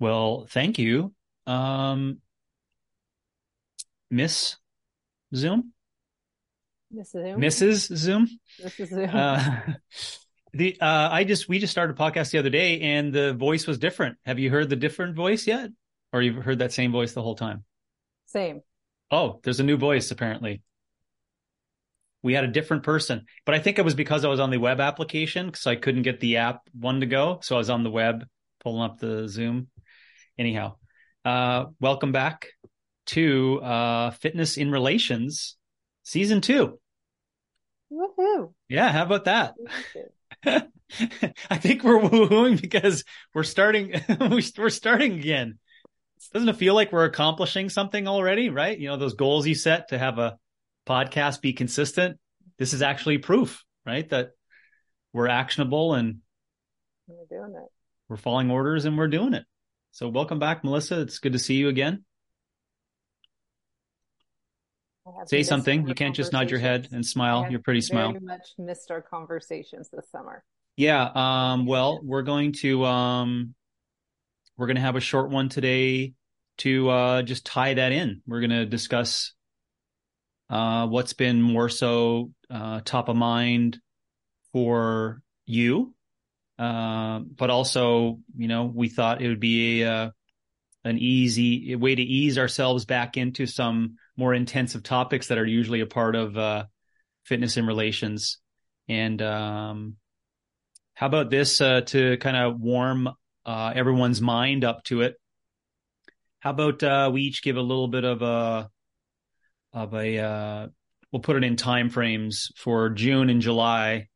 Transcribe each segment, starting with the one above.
Well, thank you. Um, Miss Zoom? Mrs. Zoom. Mrs. Zoom? Mrs. Zoom. Uh, the uh, I just we just started a podcast the other day and the voice was different. Have you heard the different voice yet? Or you've heard that same voice the whole time? Same. Oh, there's a new voice apparently. We had a different person, but I think it was because I was on the web application because I couldn't get the app one to go. So I was on the web pulling up the Zoom. Anyhow, uh, welcome back to uh, Fitness in Relations, season two. Woohoo. Yeah, how about that? I think we're woohooing because we're starting. we're starting again. Doesn't it feel like we're accomplishing something already? Right? You know those goals you set to have a podcast be consistent. This is actually proof, right? That we're actionable and We're doing it. we're following orders and we're doing it. So welcome back, Melissa. It's good to see you again. Say something. You can't just nod your head and smile. You're pretty smile. Very much missed our conversations this summer. Yeah. Um, well, we're going to um, we're going to have a short one today to uh, just tie that in. We're going to discuss uh, what's been more so uh, top of mind for you, uh, but also, you know, we thought it would be a, uh, an easy way to ease ourselves back into some more intensive topics that are usually a part of uh, fitness and relations. And um, how about this uh, to kind of warm uh, everyone's mind up to it? How about we each give a little bit of a of a we'll put it in time frames for June and July.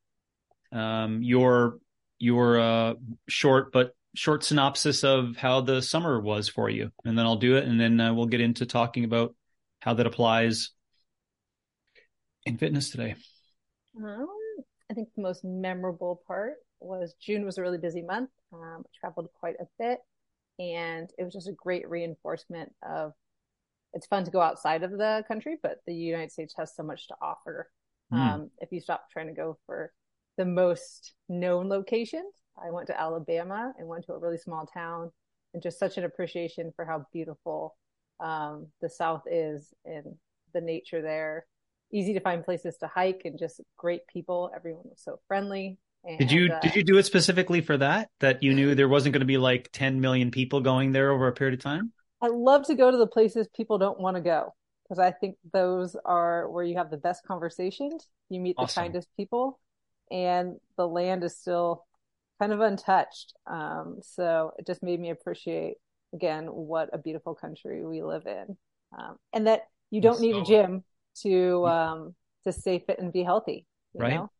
Um, your your uh, short but short synopsis of how the summer was for you, and then I'll do it, and then uh, we'll get into talking about how that applies in fitness today. Um, I think the most memorable part was June was a really busy month. Um, I traveled quite a bit, and it was just a great reinforcement of it's fun to go outside of the country, but the United States has so much to offer. Mm. Um, if you stop trying to go for the most known locations, I went to Alabama and went to a really small town, and just such an appreciation for how beautiful um, the South is and the nature there. Easy to find places to hike and just great people. Everyone was so friendly. And, Did you uh, did you do it specifically for that? That you knew there wasn't going to be like 10 million people going there over a period of time? I love to go to the places people don't want to go because I think those are where you have the best conversations. You meet the kindest people, and the land is still kind of untouched. Um, so it just made me appreciate again what a beautiful country we live in, um, and that you don't need a gym to um, to stay fit and be healthy. You Right. know,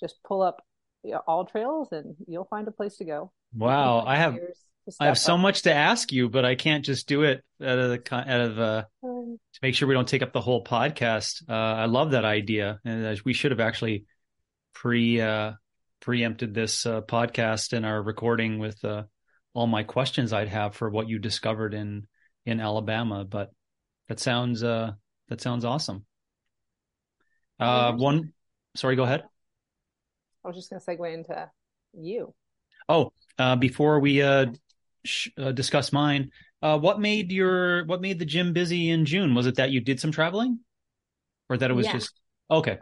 just pull up you know, AllTrails and you'll find a place to go. Wow, I have I have step so much to ask you, but I can't just do it out of the out of uh Um, to make sure we don't take up the whole podcast. Uh, I love that idea, and we should have actually pre uh, preempted this uh, podcast and our recording with uh, all my questions I'd have for what you discovered in in Alabama. But that sounds uh, that sounds awesome. Uh, one, sorry, go ahead. I was just going to segue into you. Oh, uh, before we uh, sh- uh, discuss mine, uh, what made your what made the gym busy in June? Was it that you did some traveling, or that it was Yeah. just okay?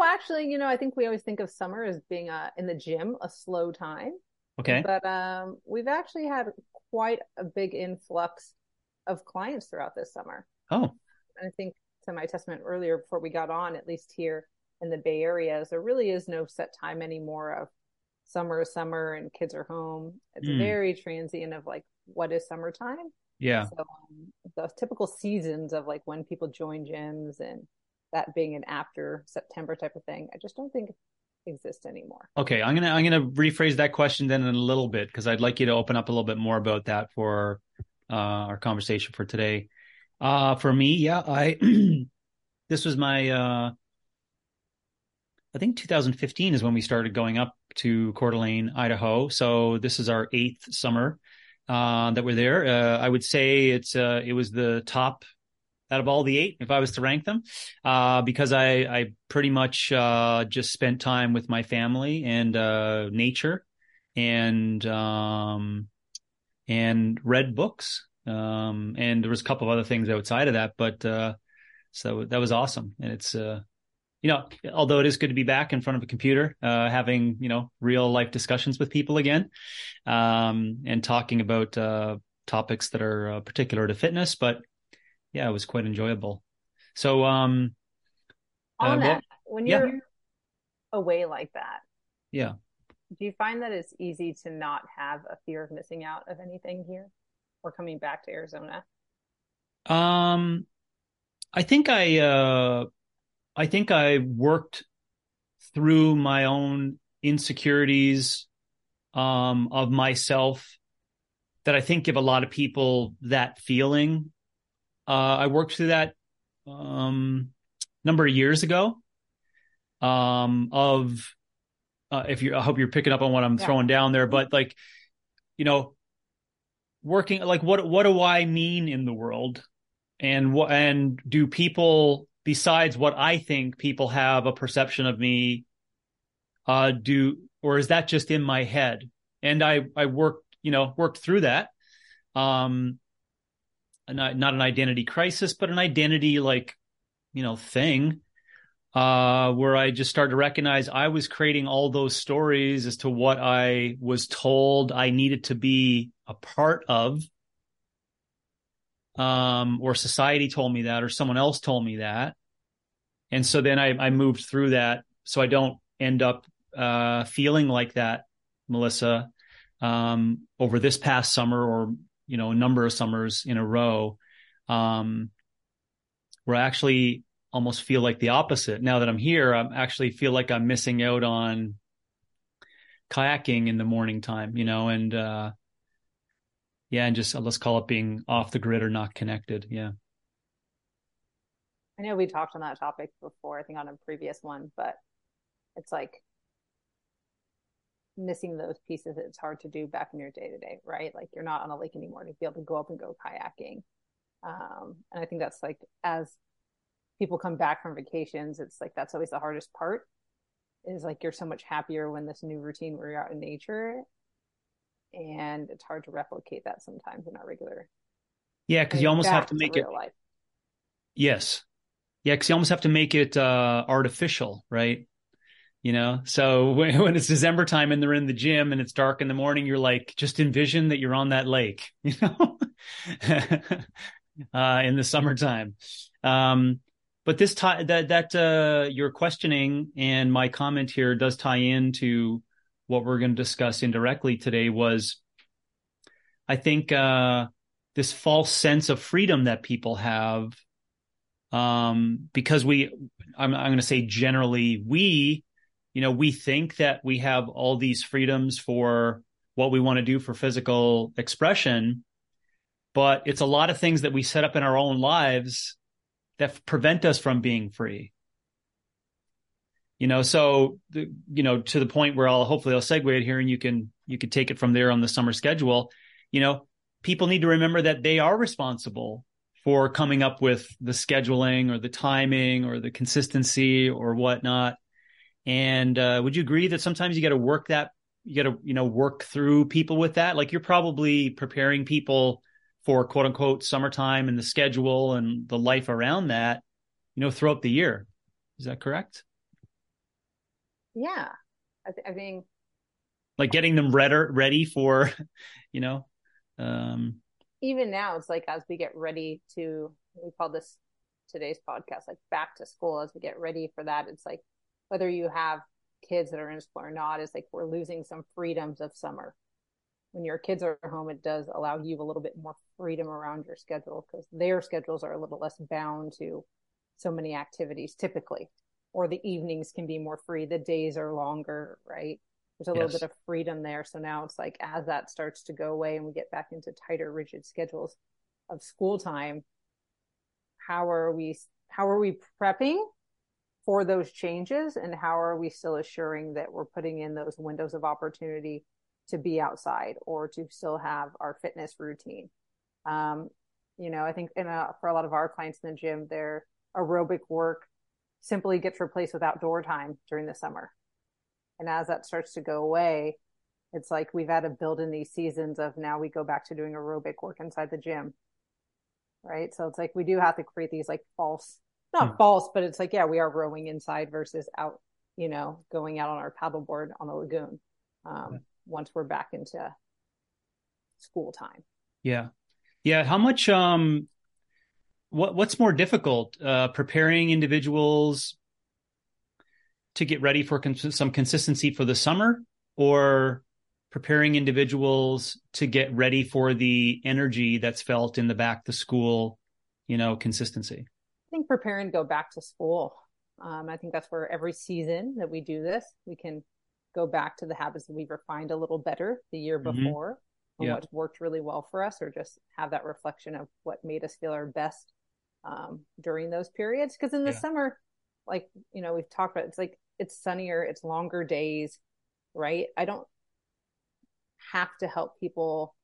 No, actually, you know, I think we always think of summer as being a in the gym a slow time, Okay, but um, we've actually had quite a big influx of clients throughout this summer. oh, And I think to my testament earlier before we got on, at least here in the Bay Area, is there really is no set time anymore of summer is summer and kids are home. It's Hmm. very transient of like what is summertime. yeah, So um, the typical seasons of like when people join gyms and that being an after September type of thing, I just don't think exist anymore. okay. I'm gonna I'm gonna rephrase that question then in a little bit because I'd like you to open up a little bit more about that for uh, our conversation for today. Uh, for me, yeah, I this was my uh, I think 2015 is when we started going up to Coeur d'Alene, Idaho. So this is our eighth summer uh, that we're there. Uh, I would say it's uh, it was the top out of all the eight if I was to rank them, uh, because I I pretty much uh, just spent time with my family and uh, nature, and um, and read books. Um, and there was a couple of other things outside of that, but uh, so that was awesome. And it's uh, you know, although it is good to be back in front of a computer, uh, having you know real life discussions with people again, um, and talking about uh, topics that are uh, particular to fitness. But yeah, it was quite enjoyable. So, um, on uh, that, well, when you're away like that, yeah. do you find that it's easy to not have a fear of missing out of anything here or coming back to Arizona? Um, I think I, uh, I think I worked through my own insecurities, um, of myself that I think give a lot of people that feeling. Uh, I worked through that, um, number of years ago, um, of, uh, if you, I hope you're picking up on what I'm Yeah. throwing down there, but like, you know, working like what what do I mean in the world, and what and do people besides what I think people have a perception of me, uh, do or is that just in my head? And I I worked you know worked through that, um, not not an identity crisis, but an identity like you know thing uh, where I just started to recognize I was creating all those stories as to what I was told I needed to be a part of. Um, or society told me that, or someone else told me that. And so then I, I moved through that so I don't end up, uh, feeling like that, Melissa, um, over this past summer or, you know, a number of summers in a row. Um, where I actually almost feel like the opposite. Now that I'm here, I actually feel like I'm missing out on kayaking in the morning time, you know, and uh yeah, and just let's call it being off the grid or not connected. Yeah. I know we talked on that topic before, I think on a previous one, but it's like missing those pieces. It's hard to do back in your day to day, right? Like you're not on a lake anymore to be able to go up and go kayaking. Um, and I think that's like as people come back from vacations, it's like that's always the hardest part. Is like you're so much happier when this new routine where you're out in nature, and it's hard to replicate that sometimes in our regular. Yeah, because you almost have to make it. real life. Yes. Yeah, because you almost have to make it uh artificial, right? You know, so when, when it's December time and they're in the gym and it's dark in the morning, you're like, just envision that you're on that lake, you know, uh, in the summertime. Um, but this tie that that uh, your questioning and my comment here does tie into what we're going to discuss indirectly today. Was I think uh, this false sense of freedom that people have, um, because we, I'm, I'm going to say generally we, you know, we think that we have all these freedoms for what we want to do for physical expression, but it's a lot of things that we set up in our own lives that prevent us from being free. You know, so you know, to the point where I'll hopefully I'll segue it here, and you can you can take it from there on the summer schedule. You know, people need to remember that they are responsible for coming up with the scheduling or the timing or the consistency or whatnot. And uh, would you agree that sometimes you got to work that you got to you know work through people with that? Like you're probably preparing people for quote unquote summertime and the schedule and the life around that, you know, throughout the year. Is that correct? Yeah, I, th- I think Like getting them ready, ready for, you know, um, even now it's like as we get ready to we call this today's podcast like back to school as we get ready for that it's like whether you have kids that are in school or not it's like we're losing some freedoms of summer. When your kids are home it does allow you a little bit more freedom around your schedule because their schedules are a little less bound to so many activities typically or the evenings can be more free the days are longer right? There's a little bit of freedom there. So now it's like as that starts to go away and we get back into tighter rigid schedules of school time how are we how are we prepping for those changes and how are we still assuring that we're putting in those windows of opportunity to be outside or to still have our fitness routine um, you know i think in a, for a lot of our clients in the gym their aerobic work simply gets replaced with outdoor time during the summer and as that starts to go away it's like we've had to build in these seasons of now we go back to doing aerobic work inside the gym. Right. So it's like we do have to create these like false, not hmm. false, but it's like, yeah, we are rowing inside versus out, you know, going out on our paddleboard on the lagoon. Um, yeah. once we're back into school time. Yeah. Yeah. How much, um, what, what's more difficult, uh, preparing individuals to get ready for cons- some consistency for the summer or preparing individuals to get ready for the energy that's felt in the back to school, you know, consistency? I think preparing to go back to school. Um, I think that's where every season that we do this, we can go back to the habits that we've refined a little better the year mm-hmm. before and yeah. what's worked really well for us, or just have that reflection of what made us feel our best um, during those periods. Because in the yeah. summer, like you know, we've talked about, it's like it's sunnier, it's longer days, right? I don't have to help people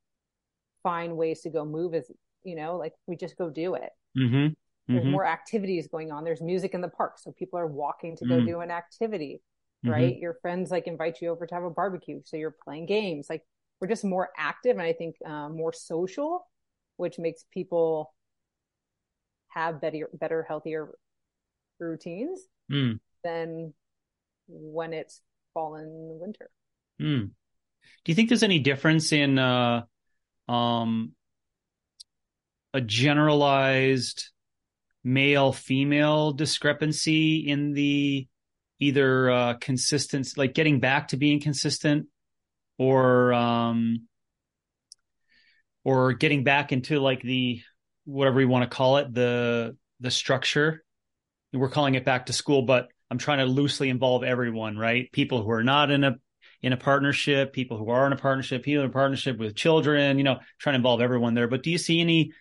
find ways to go move as you know, like we just go do it. Mm-hmm. There's mm-hmm. more activities going on. There's music in the park, so people are walking to go mm. do an activity, mm-hmm. right? Your friends like invite you over to have a barbecue, so you're playing games. Like we're just more active, and I think um, more social, which makes people have better, better, healthier routines mm. than when it's fall and winter. Mm. Do you think there's any difference in uh, um, a generalized male female discrepancy in the either uh, consistent, like getting back to being consistent, or um, or getting back into like the whatever you want to call it, the the structure. We're calling it back to school, but I'm trying to loosely involve everyone, right? People who are not in a in a partnership, people who are in a partnership, people in a partnership with children, you know, trying to involve everyone there. But do you see any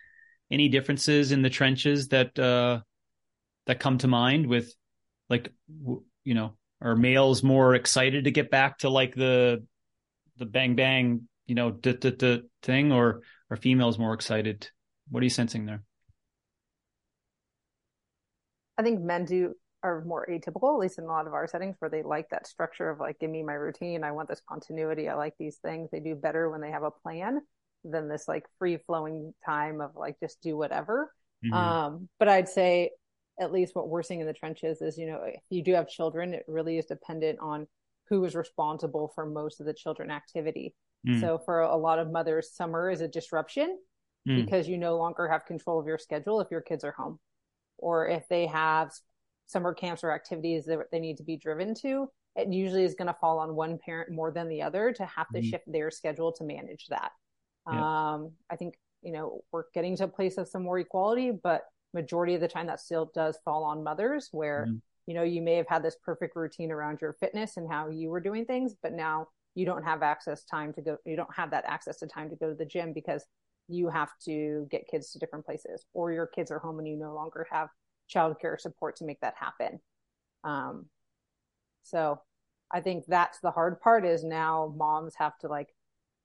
any differences in the trenches that uh that come to mind with like you know, are males more excited to get back to like the the bang bang, you know, thing or are females more excited? What are you sensing there? I think men do are more atypical, at least in a lot of our settings, where they like that structure of like, give me my routine. I want this continuity. I like these things. They do better when they have a plan than this like free flowing time of like just do whatever. Mm-hmm. Um, but I'd say at least what we're seeing in the trenches is, you know, if you do have children, it really is dependent on who is responsible for most of the children activity. Mm. So for a lot of mothers, summer is a disruption mm. because you no longer have control of your schedule if your kids are home or if they have summer camps or activities that they need to be driven to, it usually is going to fall on one parent more than the other to have to mm-hmm. shift their schedule to manage that. Yeah. Um, I think, you know, we're getting to a place of some more equality, but majority of the time that still does fall on mothers where, mm-hmm. you know, you may have had this perfect routine around your fitness and how you were doing things, but now you don't have access time to go, you don't have that access to time to go to the gym because you have to get kids to different places or your kids are home and you no longer have childcare support to make that happen. Um, so I think that's the hard part is now moms have to like,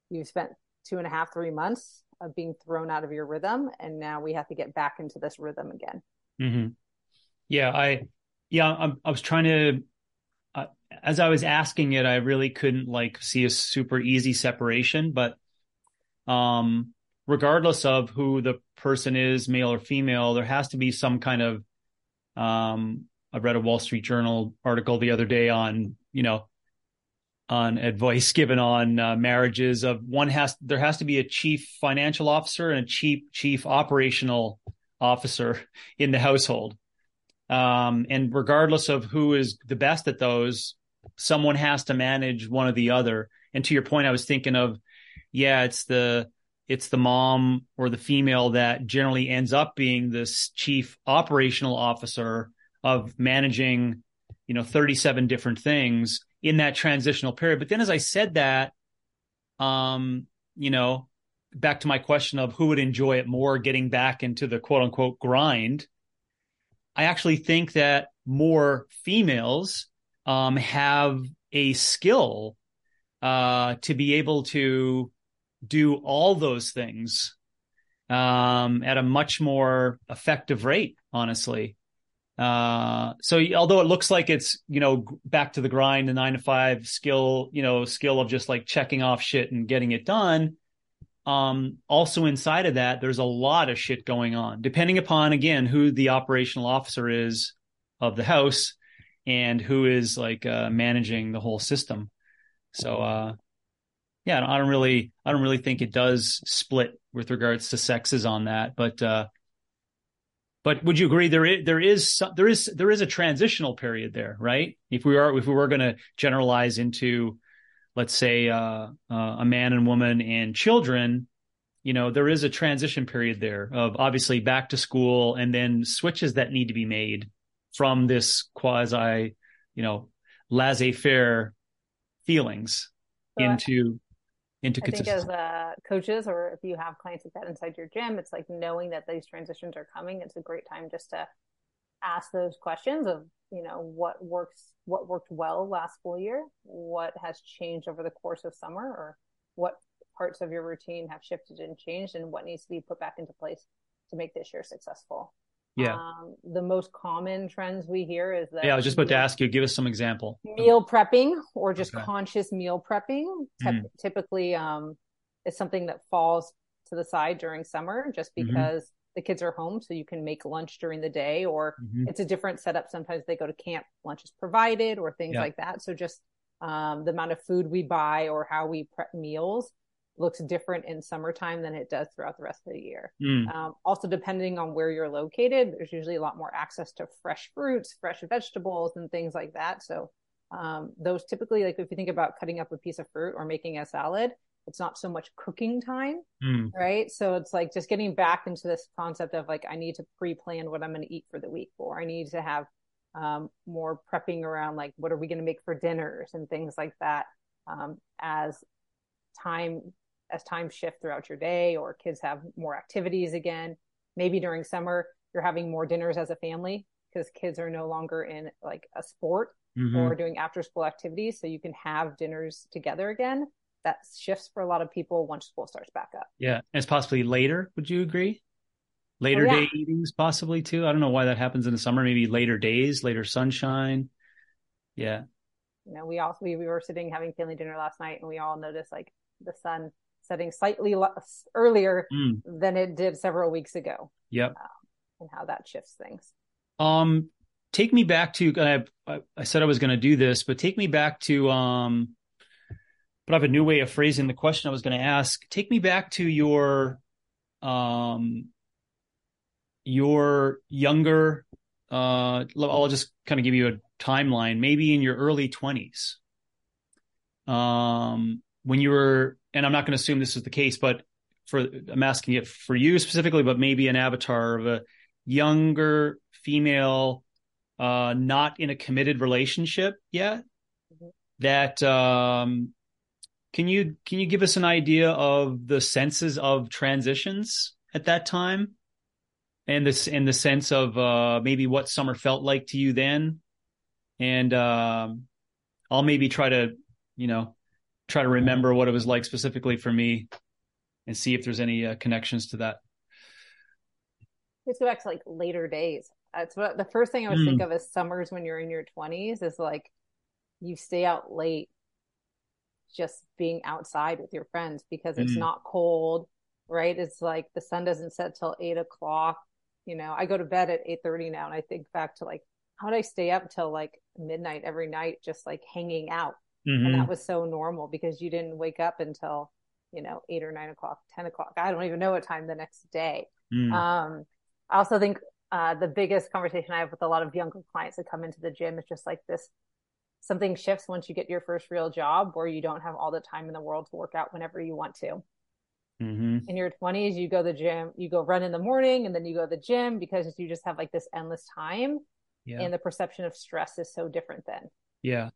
you've spent two and a half, three months of being thrown out of your rhythm. And now we have to get back into this rhythm again. Mm-hmm. Yeah. I, yeah, I, I was trying to, uh, as I was asking it, I really couldn't like see a super easy separation, but, um, regardless of who the person is, male or female, there has to be some kind of um, I read a Wall Street Journal article the other day on, you know, on advice given on uh, marriages of one has there has to be a chief financial officer and a chief chief operational officer in the household. Um, and regardless of who is the best at those, someone has to manage one or the other. And to your point, I was thinking of, yeah, it's the it's the mom or the female that generally ends up being this chief operational officer of managing, you know, 37 different things in that transitional period. But then as I said that, um, you know, back to my question of who would enjoy it more getting back into the quote unquote grind, I actually think that more females um, have a skill uh, to be able to do all those things um, at a much more effective rate, honestly. Uh, so although it looks like it's you know back to the grind, the nine to five skill, you know, skill of just like checking off shit and getting it done. Um, also inside of that, there's a lot of shit going on, depending upon again who the operational officer is of the house and who is like uh, managing the whole system. So uh, yeah, I don't really, I don't really think it does split with regards to sexes on that, but uh, but would you agree there is there is there is there is a transitional period there, right? If we are if we were going to generalize into, let's say, uh, uh, a man and woman and children, you know, there is a transition period there of obviously back to school and then switches that need to be made from this quasi, you know, laissez-faire feelings so into into I think as uh, coaches or if you have clients like that inside your gym, it's like knowing that these transitions are coming. It's a great time just to ask those questions of you know what works, what worked well last school year, what has changed over the course of summer, or what parts of your routine have shifted and changed, and what needs to be put back into place to make this year successful. Yeah. Um, the most common trends we hear is that. Yeah, I was just about to ask you. Give us some example. Meal prepping or just okay. conscious meal prepping. Mm. Typically, um, is something that falls to the side during summer, just mm-hmm. because mm-hmm. the kids are home, so you can make lunch during the day, or mm-hmm. it's a different setup. Sometimes they go to camp, lunch is provided, or things yeah. like that. So just um, the amount of food we buy or how we prep meals looks different in summertime than it does throughout the rest of the year. Mm. Um, also, depending on where you're located, there's usually a lot more access to fresh fruits, fresh vegetables, and things like that. So, um, those typically, like if you think about cutting up a piece of fruit or making a salad, it's not so much cooking time, mm. right? So it's like just getting back into this concept of like, I need to pre plan what I'm going to eat for the week, or I need to have um, more prepping around like, what are we going to make for dinners and things like that. Um, as time as time shift throughout your day or kids have more activities again. Maybe during summer, you're having more dinners as a family because kids are no longer in like a sport mm-hmm. or doing after school activities. So you can have dinners together again. That shifts for a lot of people once school starts back up. Yeah. And it's possibly later. Would you agree? Later oh, yeah. day eatings, possibly too. I don't know why that happens in the summer. Maybe later days, later sunshine. Yeah. You know, we also we, we were sitting having family dinner last night, and we all noticed like the sun setting slightly less earlier mm. than it did several weeks ago. Yep. Um, and how that shifts things. Um, take me back to, I, I said I was going to do this, but take me back to, um, but I have a new way of phrasing the question I was going to ask. Take me back to your, um, your younger, uh, I'll just kind of give you a timeline, maybe in your early twenties. Um, when you were and I'm not going to assume this is the case, but for I'm asking it for you specifically, but maybe an avatar of a younger female, uh, not in a committed relationship yet. Mm-hmm. That um, can you can you give us an idea of the senses of transitions at that time, and this in the sense of uh, maybe what summer felt like to you then, and um, I'll maybe try to you know try to remember what it was like specifically for me and see if there's any uh, connections to that. Let's go back to like later days. That's what the first thing I would mm. think of as summers when you're in your 20s is like you stay out late just being outside with your friends because it's mm. not cold, right? It's like the sun doesn't set till eight o'clock. You know, I go to bed at eight thirty now, and I think back to like how did I stay up till like midnight every night, just like hanging out Mm-hmm. And that was so normal because you didn't wake up until, you know, eight or nine o'clock, 10 o'clock. I don't even know what time the next day. Mm. Um, I also think uh, the biggest conversation I have with a lot of younger clients that come into the gym is just like this something shifts once you get your first real job where you don't have all the time in the world to work out whenever you want to. Mm-hmm. In your 20s, you go to the gym, you go run in the morning and then you go to the gym because you just have like this endless time. Yeah. And the perception of stress is so different then. Yeah.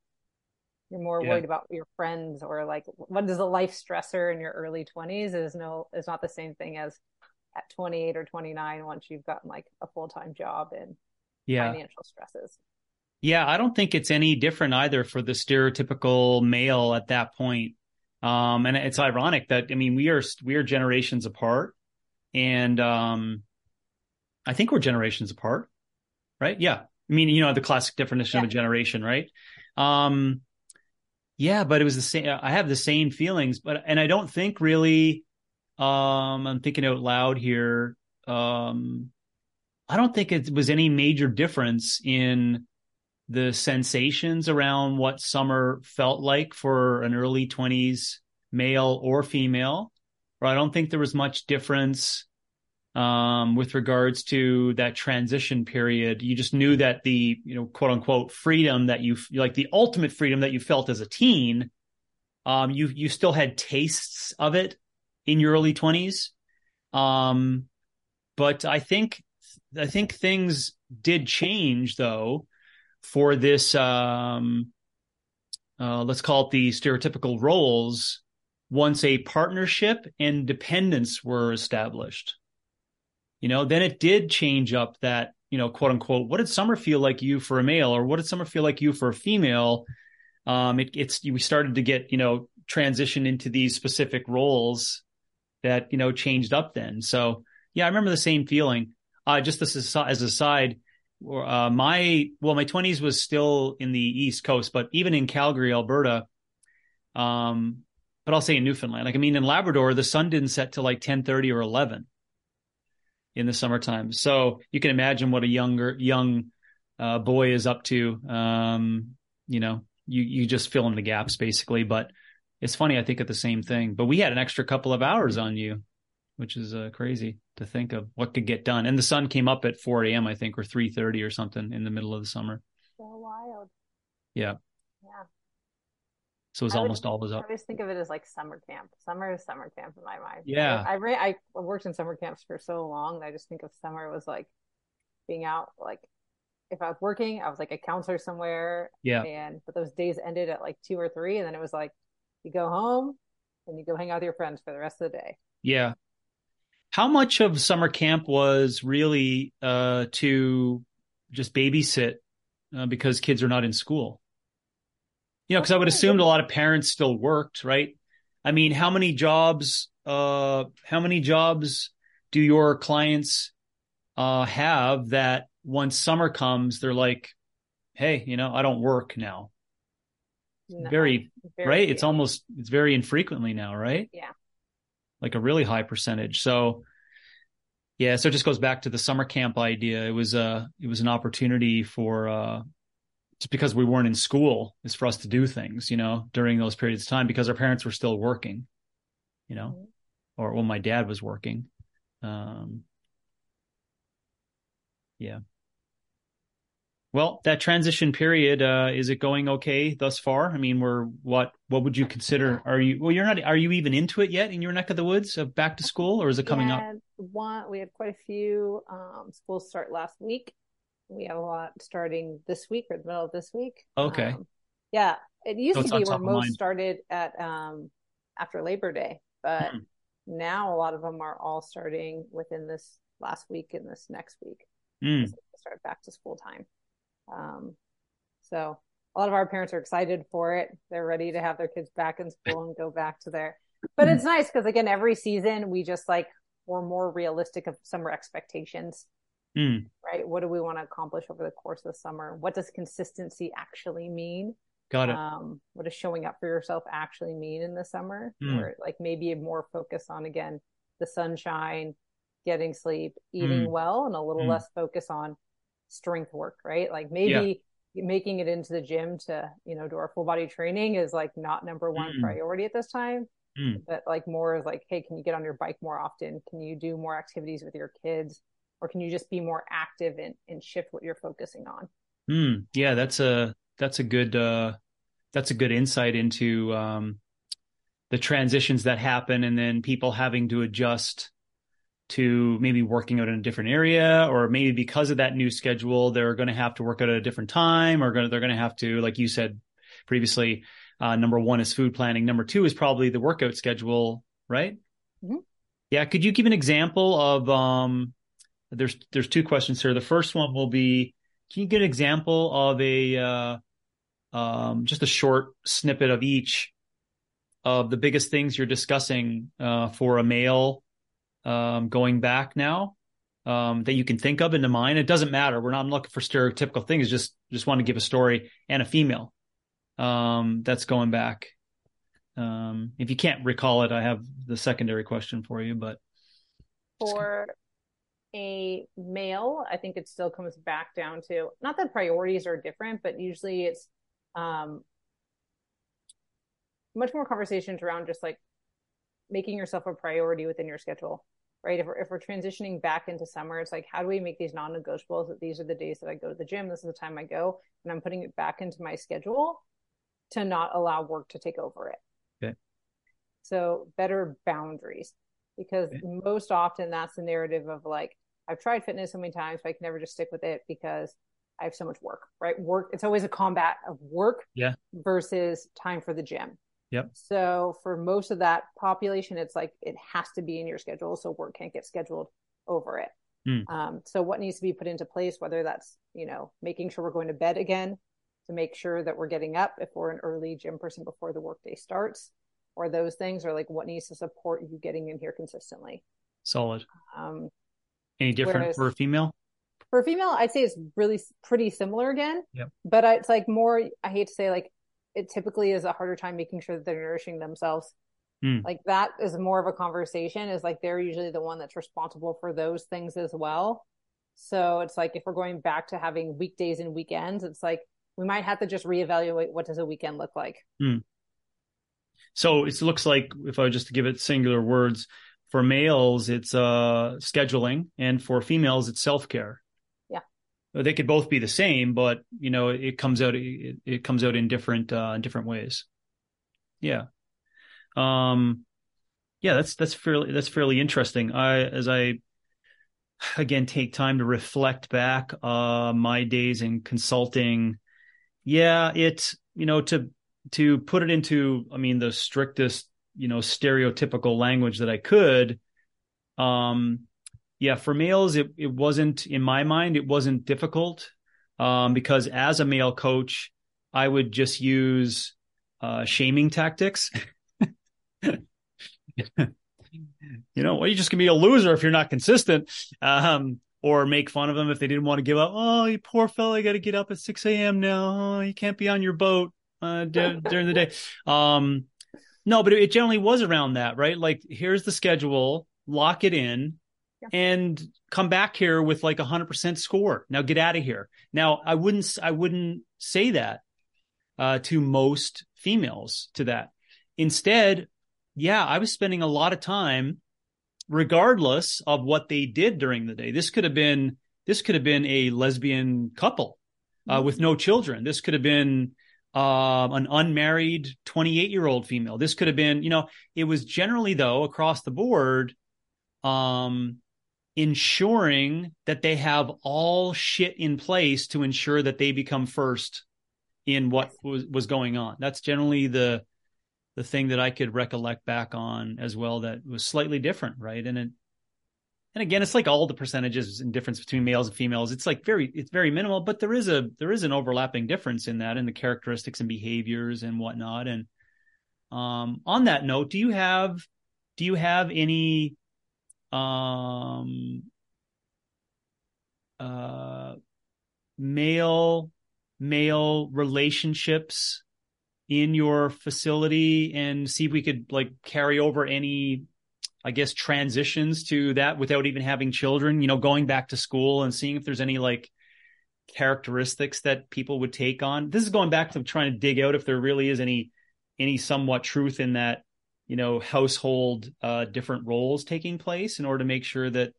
You're more yeah. worried about your friends or like what is a life stressor in your early 20s is no is not the same thing as at 28 or 29 once you've gotten like a full-time job and yeah. financial stresses. Yeah, I don't think it's any different either for the stereotypical male at that point. Um, and it's ironic that I mean we are we are generations apart, and um, I think we're generations apart, right? Yeah, I mean, you know, the classic definition Yeah. of a generation, right? Um, yeah, but it was the same. I have the same feelings, but and I don't think really. Um, I'm thinking out loud here. Um, I don't think it was any major difference in the sensations around what summer felt like for an early 20s male or female. Or I don't think there was much difference um, with regards to that transition period. You just knew that the, you know, quote unquote freedom that you like the ultimate freedom that you felt as a teen, um, you you still had tastes of it in your early 20s. Um, but I think I think things did change though for this um, uh, let's call it the stereotypical roles once a partnership and dependence were established you know then it did change up that you know quote unquote what did summer feel like you for a male or what did summer feel like you for a female? Um it, it's we started to get you know transition into these specific roles that you know changed up then. So yeah i remember the same feeling. Uh just this as, as a side uh, my well my 20s was still in the east coast but even in calgary alberta um but i'll say in newfoundland. Like i mean in labrador the sun didn't set till like 10 30 or 11 in the summertime so you can imagine what a younger young uh, boy is up to um you know you you just fill in the gaps basically but it's funny i think of the same thing but we had an extra couple of hours on you which is uh, crazy to think of what could get done. And the sun came up at 4 a.m. I think, or 3:30 or something in the middle of the summer. So wild. Yeah. Yeah. So it was I would- almost always I always think of it as like summer camp. Summer is summer camp in my mind. Yeah. I, I, re- I worked in summer camps for so long that I just think of summer was like being out. Like if I was working, I was like a counselor somewhere, Yeah. and but those days ended at like two or three, and then it was like you go home and you go hang out with your friends for the rest of the day. Yeah. How much of summer camp was really uh, to just babysit uh, because kids are not in school? You know, because I would assume a lot of parents still worked, right? I mean, how many jobs? Uh, how many jobs do your clients uh, have that once summer comes, they're like, "Hey, you know, I don't work now." No, Very very right? few. It's almost it's very infrequently now, right? Yeah. Like a really high percentage. So yeah, so it just goes back to the summer camp idea. It was uh it was an opportunity for uh just because we weren't in school is for us to do things, you know, during those periods of time because our parents were still working, you know, or well my dad was working. Um yeah. Well, that transition period, uh, is it going okay thus far? I mean, we're what what would you consider? Are you well? You're not. Are you even into it yet in your neck of the woods of back to school, or is it coming we up? One, we had quite a few um, schools start last week. We have a lot starting this week or the middle of this week. Okay. Um, yeah, it used So to be where most started at um, after Labor Day, but Hmm. now a lot of them are all starting within this last week and this next week. Mm, So start back to school time. Um, so a lot of our parents are excited for it. They're ready to have their kids back in school and go back to their. But it's nice because again, every season we just like we're more realistic of summer expectations, mm, right? What do we want to accomplish over the course of the summer? What does consistency actually mean? got it. Um, what does showing up for yourself actually mean in the summer? Mm. Or like maybe more focus on again the sunshine, getting sleep, eating Mm. well, and a little Mm. less focus on strength work, right? Like maybe making it into the gym to you know do our full body training is like not number one Mm. priority at this time. Mm. But like more is like, hey, can you get on your bike more often? Can you do more activities with your kids? Or can you just be more active and, and shift what you're focusing on? Mm, yeah, that's a that's a good uh, that's a good insight into um, the transitions that happen, and then people having to adjust to maybe working out in a different area, or maybe because of that new schedule, they're going to have to work out at a different time, or gonna, they're going to have to, like you said previously, uh, number one is food planning. Number two is probably the workout schedule, right? Mhm. Yeah. Could you give an example of um, there's there's two questions here. The first one will be, can you get an example of a uh, um, just a short snippet of each of the biggest things you're discussing uh, for a male um, going back now? um, that you can think of into mind. It doesn't matter. We're not looking for stereotypical things. Just just want to give a story and a female um, that's going back. Um, if you can't recall it, I have the secondary question for you. But for a male, I think it still comes back down to not that priorities are different, but usually it's um, much more conversations around just like making yourself a priority within your schedule right? If we're, if we're transitioning back into summer, it's like, how do we make these non negotiables that these are the days that I go to the gym? This is the time I go. And I'm putting it back into my schedule to not allow work to take over it. Okay. So better boundaries because okay. most often that's the narrative of like, I've tried fitness so many times, but I can never just stick with it because I have so much work, right? Work, it's always a combat of work yeah. versus time for the gym. Yep. So for most of that population, it's like it has to be in your schedule, so work can't get scheduled over it. Mm. Um, so what needs to be put into place, whether that's you know making sure we're going to bed again, to make sure that we're getting up if we're an early gym person before the workday starts, or those things, or like what needs to support you getting in here consistently. Solid. Um, Any different whereas, for a female? For a female, I'd say it's really pretty similar again. Yep. But it's like more. I hate to say like it typically is a harder time making sure that they're nourishing themselves. Mm. Like that is more of a conversation is like they're usually the one that's responsible for those things as well. So it's like if we're going back to having weekdays and weekends, it's like we might have to just reevaluate what does a weekend look like. Mm. So it looks like if I just to give it singular words, for males it's uh scheduling and for females it's self-care Yeah. they could both be the same, but you know, it comes out it, it comes out in different uh, different ways. Yeah. Um yeah, that's that's fairly that's fairly interesting. I as I again take time to reflect back uh my days in consulting. Yeah, it's you know to to put it into I mean the strictest, you know, stereotypical language that I could um yeah, for males, it, it wasn't, in my mind, it wasn't difficult um, because as a male coach, I would just use uh, shaming tactics. you know, well, you're just gonna be a loser if you're not consistent, um, or make fun of them if they didn't want to give up. Oh, you poor fella, you got to get up at 6 a.m. now. Oh, you can't be on your boat uh, d- during the day. Um, no, but it generally was around that, right? Like, here's the schedule, lock it in and come back here with like a hundred percent score. Now get out of here. Now I wouldn't I wouldn't say that uh, to most females to that. Instead, yeah, I was spending a lot of time, regardless of what they did during the day. This could have been this could have been a lesbian couple uh, with no children. This could have been uh, an unmarried 28 year old female. This could have been, you know, it was generally though across the board, um, ensuring that they have all shit in place to ensure that they become first in what was, was going on. That's generally the the thing that I could recollect back on as well that was slightly different, right? And it and again, it's like all the percentages and difference between males and females. It's like very it's very minimal, but there is a there is an overlapping difference in that in the characteristics and behaviors and whatnot. And um on that note, do you have do you have any um, uh, male male relationships in your facility and see if we could like carry over any i guess transitions to that without even having children you know going back to school and seeing if there's any like characteristics that people would take on. This is going back to trying to dig out if there really is any any somewhat truth in that you know household uh, different roles taking place in order to make sure that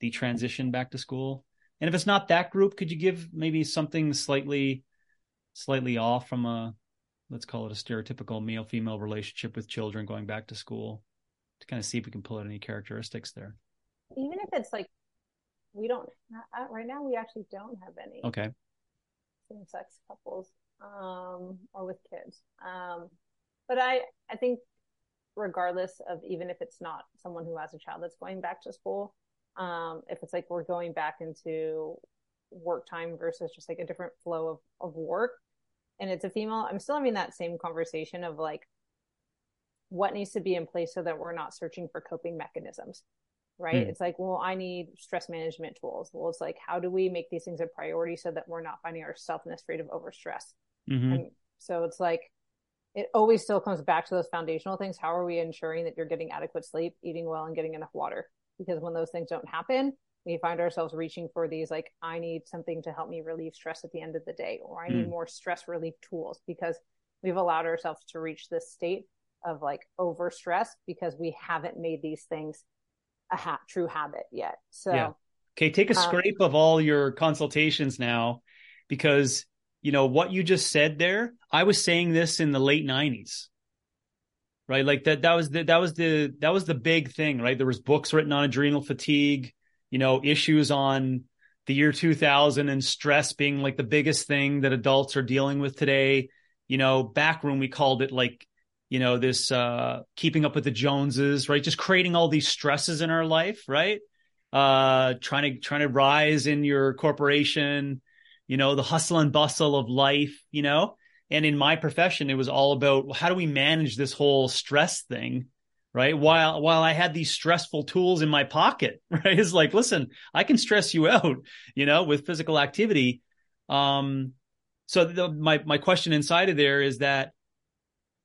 the transition back to school. And if it's not that group could you give maybe something slightly slightly off from a let's call it a stereotypical male female relationship with children going back to school to kind of see if we can pull out any characteristics there. Even if it's like we don't right now we actually don't have any. Okay. Same sex couples um or with kids. Um but i i think regardless of even if it's not someone who has a child that's going back to school. Um, if it's like we're going back into work time versus just like a different flow of, of work and it's a female, I'm still having that same conversation of like what needs to be in place so that we're not searching for coping mechanisms. right? Mm. It's like, well, I need stress management tools. Well, it's like, how do we make these things a priority so that we're not finding ourselves in a state of overstress? Mm-hmm. And so it's like, it always still comes back to those foundational things. How are we ensuring that you're getting adequate sleep, eating well, and getting enough water? Because when those things don't happen, we find ourselves reaching for these like, I need something to help me relieve stress at the end of the day, or I need mm. more stress relief tools because we've allowed ourselves to reach this state of like over stress because we haven't made these things a ha- true habit yet. So, yeah. okay, take a um, scrape of all your consultations now because you know what you just said there. I was saying this in the late 90s. Right? Like that that was the that was the that was the big thing, right? There was books written on adrenal fatigue, you know, issues on the year 2000 and stress being like the biggest thing that adults are dealing with today. You know, back when we called it like you know this uh keeping up with the joneses right? Just creating all these stresses in our life right? Uh trying to trying to rise in your corporation you know the hustle and bustle of life you know? And in my profession it was all about how do we manage this whole stress thing right? While while i had these stressful tools in my pocket right? It's like listen i can stress you out you know with physical activity. Um so the, my my question inside of there is that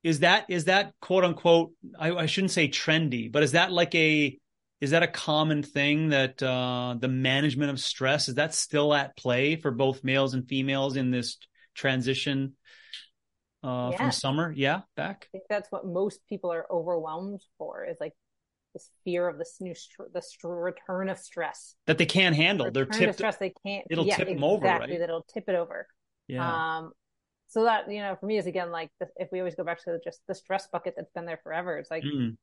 is that is that quote unquote I, I, shouldn't say trendy but is that like a is that a common thing that uh, the management of stress is that still at play for both males and females in this transition uh, from summer? Yeah back. I think that's what most people are overwhelmed for is like this fear of this new str- the return of stress. That they can't handle. They're tipped stress they can't it'll yeah, tip exactly, them over right? that'll tip it over. Yeah. Um, so that you know for me is again like the, if we always go back to just the stress bucket that's been there forever it's like mm.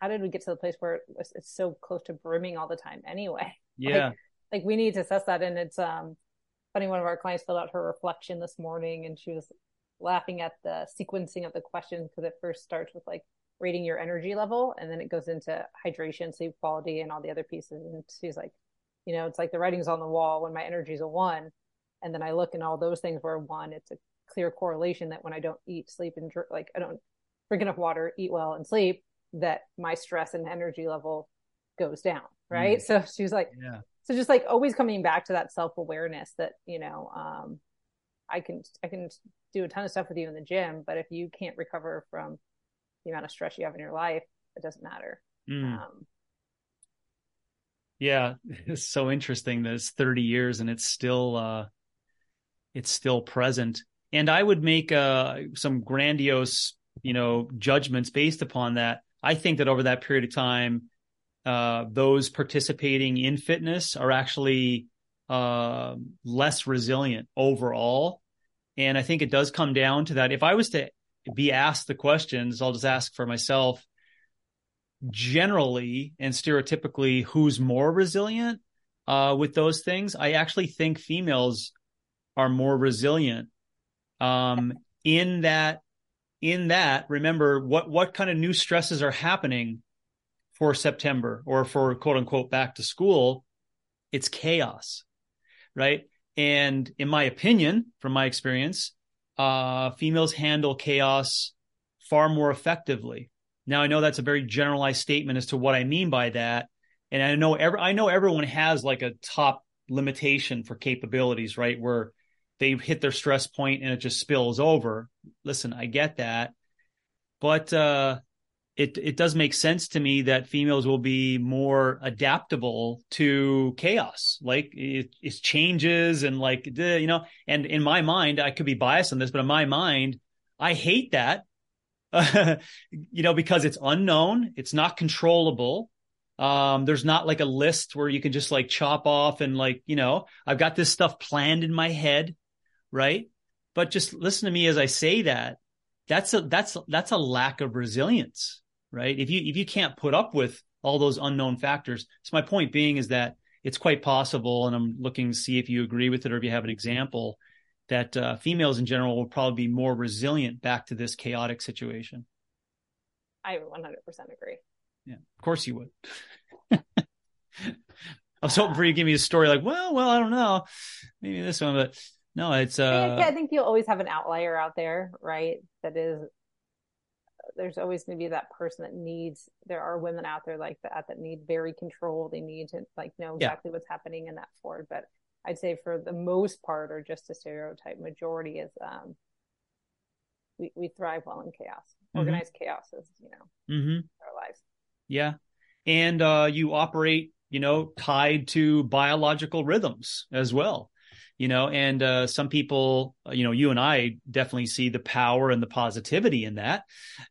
how did we get to the place where it's, it's so close to brimming all the time anyway? Yeah. like, like, we need to assess that. And it's um funny one of our clients filled out her reflection this morning and she was laughing at the sequencing of the questions because it first starts with like rating your energy level and then it goes into hydration sleep quality and all the other pieces. And she's like you know it's like the writing's on the wall when my energy's a one. And then i look and all those things were one. It's a clear correlation that when I don't eat, sleep, and dr- like I don't drink enough water, eat well, and sleep, that my stress and energy level goes down. Right. Mm. So was like, yeah. So just like always coming back to that self awareness that you know, um, I can I can do a ton of stuff with you in the gym, but if you can't recover from the amount of stress you have in your life, it doesn't matter. Mm. Um, yeah, it's so interesting that it's 30 years and it's still uh, it's still present and I would make uh, some grandiose, you know, judgments based upon that. I think that over that period of time, uh, those participating in fitness are actually uh, less resilient overall. And I think it does come down to that. If I was to be asked the questions, I'll just ask for myself generally and stereotypically who's more resilient uh, with those things. I actually think females are more resilient um, in that in that remember what what kind of new stresses are happening for september or for quote unquote back to school? It's chaos right? And in my opinion from my experience uh, females handle chaos far more effectively. Now i know that's a very generalized statement as to what i mean by that. And i know every, i know everyone has like a top limitation for capabilities right? Where they hit their stress point and it just spills over. Listen, I get that. But uh, it it does make sense to me that females will be more adaptable to chaos like it, it changes and like you know and in my mind i could be biased on this but in my mind i hate that you know because it's unknown it's not controllable um there's not like a list where you can just like chop off and like you know i've got this stuff planned in my head right? But just listen to me as I say that. That's a that's that's a lack of resilience, right? If you if you can't put up with all those unknown factors. So my point being is that it's quite possible, and I'm looking to see if you agree with it or if you have an example that uh, females in general will probably be more resilient back to this chaotic situation. I 100% agree. Yeah, of course you would. I was hoping for you to give me a story like, well, well, I don't know, maybe this one, but no, it's uh yeah, I think you'll always have an outlier out there, right? That is there's always going to be that person that needs there are women out there like that that need very control they need to like know exactly yeah. what's happening in that ford but i'd say for the most part or just a stereotype majority is um we, we thrive well in chaos mm-hmm. organized chaos is you know mm-hmm. our lives yeah and uh you operate you know tied to biological rhythms as well you know and uh, some people you know you and i definitely see the power and the positivity in that.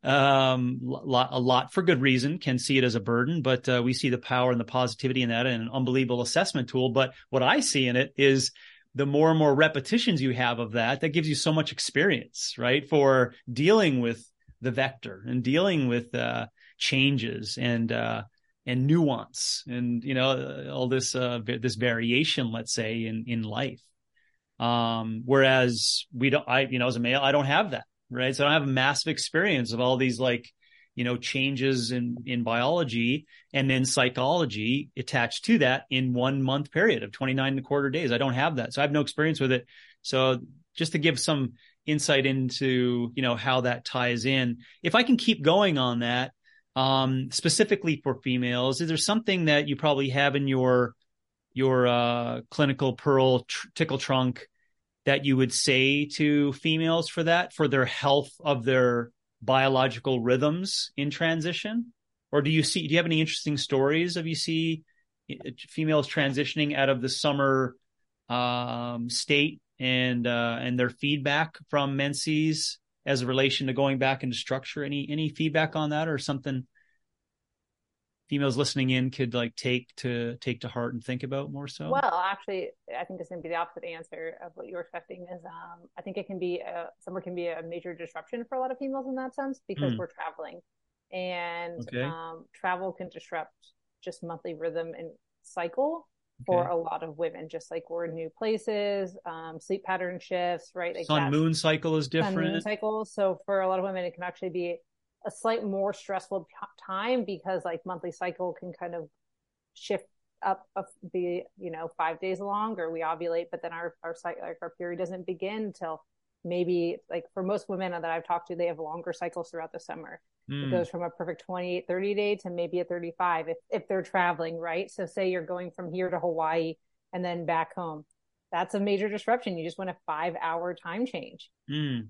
Um, lot, a lot for good reason can see it as a burden but uh, we see the power and the positivity in that and an unbelievable assessment tool. But what i see in it is the more and more repetitions you have of that that gives you so much experience right for dealing with the vector and dealing with uh, changes and uh, and nuance and you know all this uh, this variation let's say in in life um, whereas we don't, I, you know, as a male, I don't have that, right? So I don't have a massive experience of all these like, you know, changes in, in biology and then psychology attached to that in one month period of 29 and a quarter days. I don't have that. So I have no experience with it. So just to give some insight into, you know, how that ties in, if I can keep going on that, um, specifically for females, is there something that you probably have in your your uh, clinical pearl tr- tickle trunk that you would say to females for that for their health of their biological rhythms in transition? Or do you see do you have any interesting stories of you see uh, females transitioning out of the summer um, state and uh, and their feedback from menses as a relation to going back into structure? Any any feedback on that or something females listening in could like take to take to heart and think about more so? Well, actually, I think it's going to be the opposite answer of what you were expecting. Is um, I think it can be a, summer can be a major disruption for a lot of females in that sense because mm. we're traveling, and okay. um, travel can disrupt just monthly rhythm and cycle for okay. a lot of women. Just like we're in new places, um, sleep pattern shifts, right? Like sun moon cycle is different. Sun moon cycle. So for a lot of women, it can actually be a slight more stressful time because like monthly cycle can kind of shift up the you know five days longer we ovulate but then our our cycle like our period doesn't begin until maybe like for most women that i've talked to they have longer cycles throughout the summer mm. it hmm. goes from a perfect 28 30 day to maybe a 35 if, if they're traveling right so say you're going from here to hawaii and then back home that's a major disruption you just want a five hour time change mm.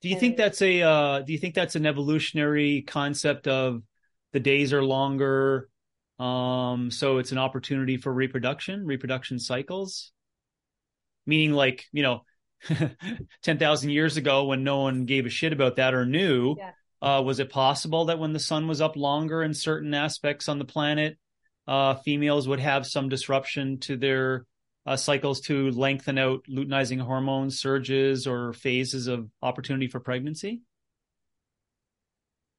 Do you think that's a uh, do you think that's an evolutionary concept of the days are longer um so it's an opportunity for reproduction, reproduction cycles? Meaning like, you know, 10,000 years ago when no one gave a shit about that or knew, yeah. uh, was it possible that when the sun was up longer in certain aspects on the planet, uh, females would have some disruption to their uh, cycles to lengthen out luteinizing hormone surges or phases of opportunity for pregnancy?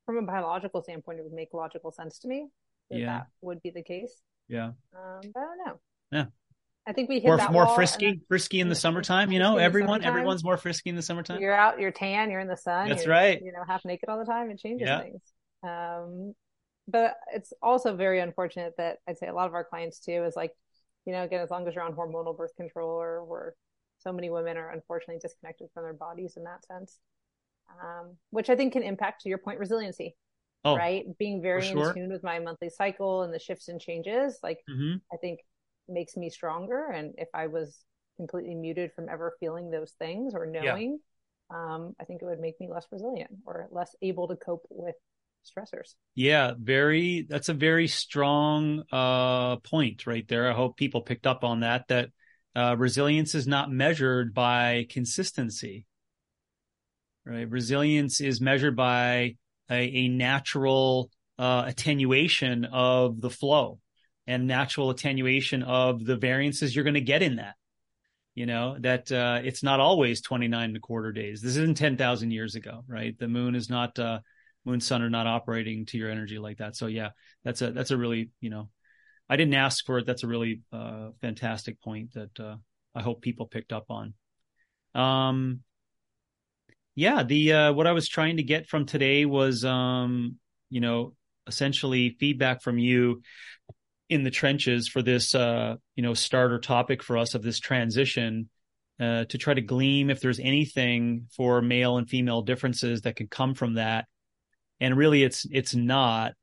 From a biological standpoint, it would make logical sense to me that yeah. that would be the case. Yeah. Um, but I don't know. Yeah. I think we hit more, that more frisky, then, frisky in the summertime. You know, everyone, everyone's more frisky in the summertime. You're out, you're tan, you're in the sun. That's right. You know, half naked all the time. It changes yeah. things. Um, but it's also very unfortunate that I'd say a lot of our clients too is like you know, again, as long as you're on hormonal birth control or where so many women are unfortunately disconnected from their bodies in that sense, um, which I think can impact, to your point, resiliency. Oh, right. Being very sure. in tune with my monthly cycle and the shifts and changes, like mm-hmm. I think makes me stronger. And if I was completely muted from ever feeling those things or knowing, yeah. um, I think it would make me less resilient or less able to cope with stressors. Yeah, very that's a very strong uh point right there. I hope people picked up on that that uh resilience is not measured by consistency. Right? Resilience is measured by a, a natural uh attenuation of the flow and natural attenuation of the variances you're going to get in that you know that uh, it's not always 29 and a quarter days this isn't 10,000 years ago right the moon is not uh, moon sun are not operating to your energy like that. So yeah that's a that's a really you know i didn't ask for it. That's a really uh, fantastic point that uh, i hope people picked up on. Um yeah the uh, what i was trying to get from today was um you know essentially feedback from you in the trenches for this uh you know starter topic for us of this transition uh, to try to glean if there's anything for male and female differences that could come from that. And really, it's it's not.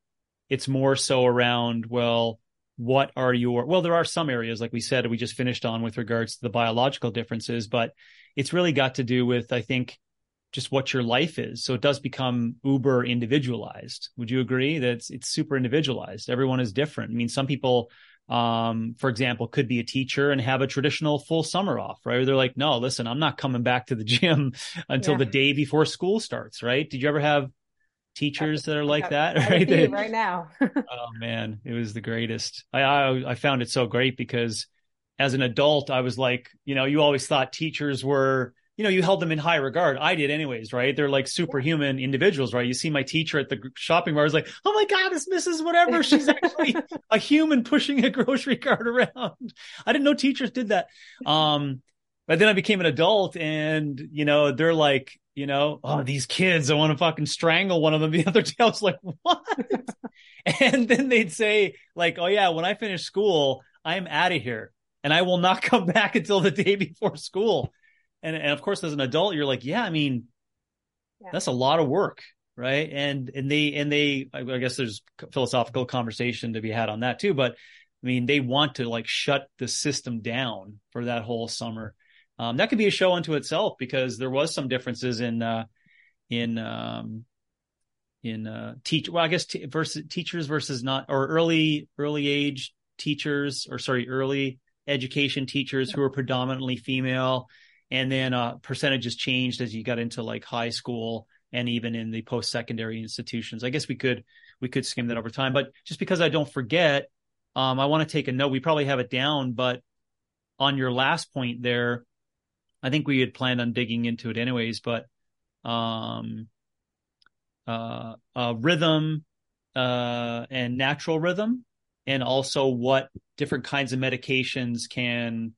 It's more so around well, what are your well, there are some areas like we said we just finished on with regards to the biological differences, but it's really got to do with I think just what your life is. So it does become uber individualized. Would you agree that it's, it's super individualized? Everyone is different. I mean, some people um, for example, could be a teacher and have a traditional full summer off, right? Or they're like, no, listen, I'm not coming back to the gym until yeah. the day before school starts, right? Did you ever have teachers that are like that? Right, right now. oh man, it was the greatest. I, I I found it so great because as an adult, I was like, you know, you always thought teachers were you know, you held them in high regard. I did anyways, right? They're like superhuman individuals, right? You see my teacher at the shopping bar is like, oh my God, it's Mrs. Whatever. She's actually a human pushing a grocery cart around. I didn't know teachers did that. Um, but then I became an adult and, you know, they're like, you know, oh, these kids, I want to fucking strangle one of them the other day. I was like, what? and then they'd say like, oh yeah, when I finish school, I'm out of here and I will not come back until the day before school and and of course as an adult you're like yeah i mean yeah. that's a lot of work right and and they and they i guess there's philosophical conversation to be had on that too but i mean they want to like shut the system down for that whole summer um, that could be a show unto itself because there was some differences in uh in um in uh teach well i guess t- versus teachers versus not or early early age teachers or sorry early education teachers who are predominantly female and then uh, percentages changed as you got into like high school and even in the post secondary institutions. I guess we could we could skim that over time, but just because I don't forget, um, I want to take a note. We probably have it down, but on your last point there, I think we had planned on digging into it anyways. But um, uh, uh, rhythm uh, and natural rhythm, and also what different kinds of medications can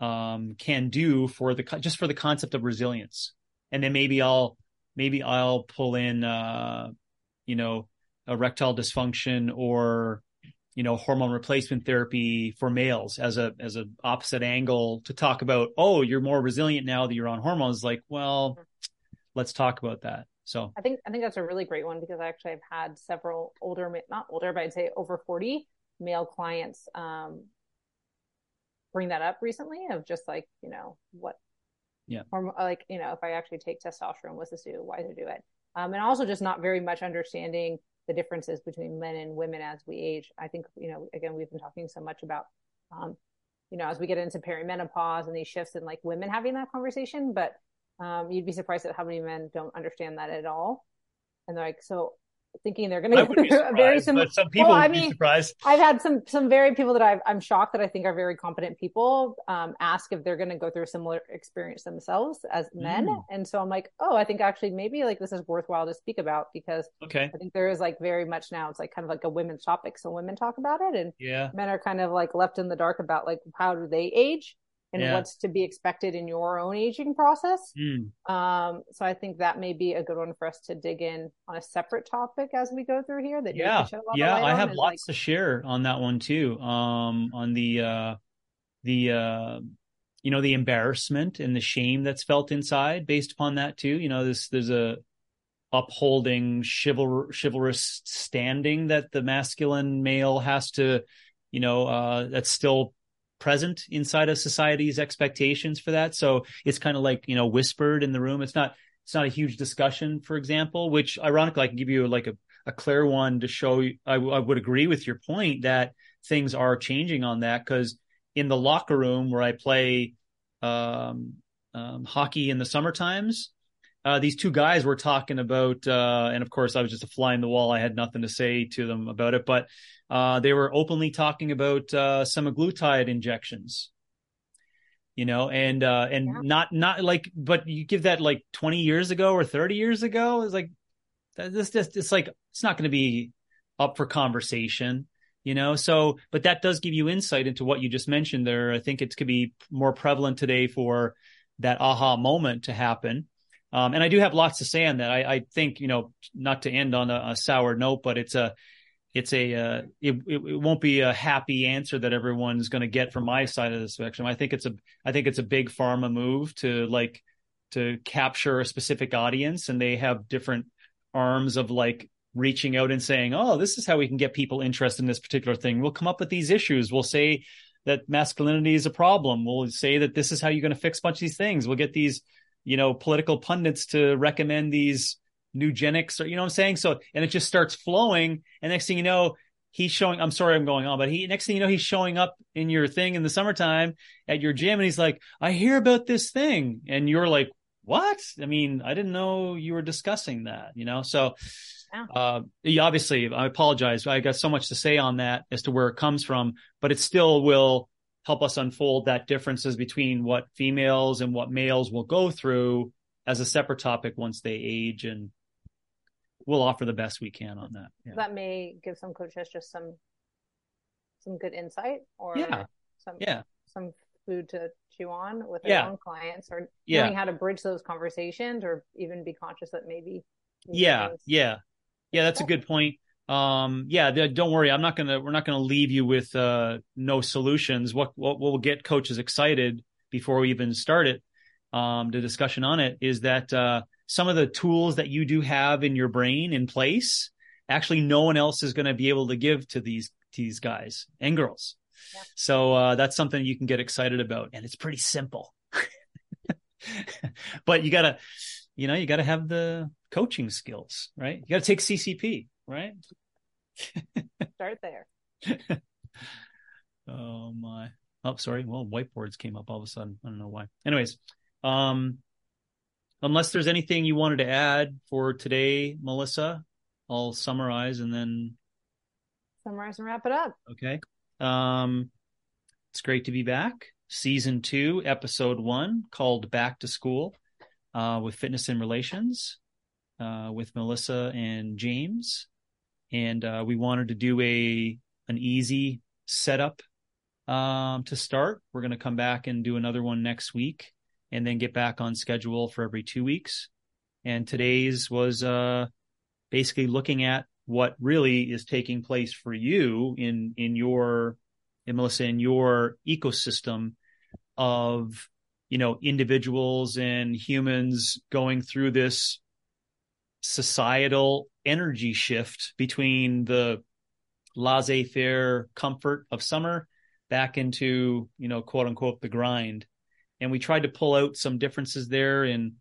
um, can do for the just for the concept of resilience. And then maybe I'll maybe I'll pull in uh, you know erectile dysfunction or you know hormone replacement therapy for males as a as a opposite angle to talk about oh you're more resilient now that you're on hormones like well let's talk about that. So i think i think that's a really great one because i actually have had several older not older but i'd say over 40 male clients um, bring that up recently of just like you know what yeah. or like you know if i actually take testosterone what's this do why do to do it? Um, and also just not very much understanding the differences between men and women as we age. I think you know again we've been talking so much about um, you know as we get into perimenopause and these shifts and like women having that conversation but um, you'd be surprised at how many men don't understand that at all. And they're like so thinking they're going to go through a very similar. Some people well, I mean, surprised. I've had some some very people that i am shocked that I think are very competent people um, ask if they're going to go through a similar experience themselves as men, mm. and so I'm like, oh, I think actually maybe like this is worthwhile to speak about because okay, I think there is like very much now it's like kind of like a women's topic, so women talk about it, and yeah, men are kind of like left in the dark about like how do they age and yeah. what's to be expected in your own aging process. Mm. Um, so I think that may be a good one for us to dig in on a separate topic as we go through here. That yeah, yeah, I have lots like... to share on that one too. Um, on the uh, the uh, you know the embarrassment and the shame that's felt inside based upon that too. You know, this there's a upholding chivalr- chivalrous standing that the masculine male has to you know uh, that's still present inside of society's expectations for that. So it's kind of like, you know, whispered in the room. It's not, it's not a huge discussion, for example, which ironically, I can give you like a, a clear one to show you, I, would agree with your point that things are changing on that because in the locker room where I play um, um, hockey in the summer times, uh, these two guys were talking about, uh, and of course, I was just a fly in the wall. I had nothing to say to them about it, but uh, they were openly talking about uh, semaglutide injections. You know, and uh, and yeah. not not like, but you give that like twenty years ago or thirty years ago, it's like this just it's like it's not going to be up for conversation you know so but that does give you insight into what you just mentioned there i think it could be more prevalent today for that aha moment to happen um, and I do have lots to say on that. I, I, think, you know, not to end on a, a, sour note, but it's a, it's a uh, it, it, it won't be a happy answer that everyone's going to get from my side of the spectrum. I think it's a I think it's a big pharma move to like to capture a specific audience, and they have different arms of like reaching out and saying, "Oh, this is how we can get people interested in this particular thing. We'll come up with these issues. We'll say that masculinity is a problem. We'll say that this is how you're going to fix a bunch of these things. We'll get these, you know, political pundits to recommend these eugenics or you know what I'm saying? So and it just starts flowing and next thing you know he's showing I'm sorry I'm going on but he next thing you know he's showing up in your thing in the summertime at your gym and he's like I hear about this thing and you're like what? I mean, I didn't know you were discussing that, you know? So yeah. uh obviously I apologize. I got so much to say on that as to where it comes from, but it still will help us unfold that differences between what females and what males will go through as a separate topic once they age and we'll offer the best we can on that. Yeah. That may give some coaches just some some good insight or yeah. some yeah some food to chew on with their yeah. own clients or yeah. knowing how to bridge those conversations or even be conscious that maybe yeah yeah yeah that's a good point um yeah don't worry i'm not gonna we're not gonna leave you with uh no solutions what what will get coaches excited before we even start it um the discussion on it is that uh some of the tools that you do have in your brain in place, actually no one else is going to be able to give to these these guys and girls. Yeah. So uh, that's something you can get excited about, and it's pretty simple. but you gotta, you know, you gotta have the coaching skills, right? You gotta take CCP, right? Start there. oh my. Oh, sorry. Well, whiteboards came up all of a sudden. I don't know why. Anyways, um, unless there's anything you wanted to add for today, Melissa, I'll summarize and then summarize and wrap it up. Okay. Um, it's great to be back. Season two, episode one, called Back to School, uh, with Fitness and Relations, uh, with Melissa and James, and uh, we wanted to do a an easy setup um, to start. We're going to come back and do another one next week and then get back on schedule for every two weeks. And today's was uh, basically looking at what really is taking place for you in in your in Melissa in your ecosystem of you know individuals and humans going through this societal energy shift between the laissez-faire comfort of summer back into you know quote unquote the grind and we tried to pull out some differences there in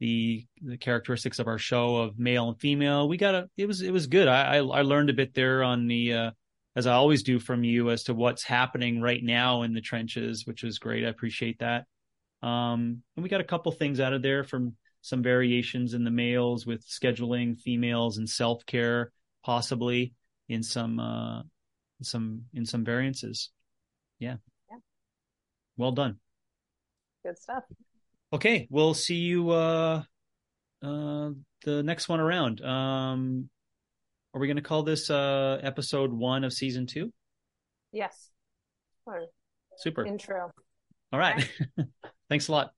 the the characteristics of our show of male and female. We got a it was it was good. I I, I learned a bit there on the uh, as I always do from you as to what's happening right now in the trenches, which was great. I appreciate that. Um, and we got a couple things out of there from some variations in the males with scheduling females and self care, possibly in some uh, in some in some variances. Yeah. Yeah. Well done. Good stuff. Okay, we'll see you uh uh the next one around. Um are we going to call this uh episode 1 of season 2? Yes. Super. Intro. All right. Thanks a lot.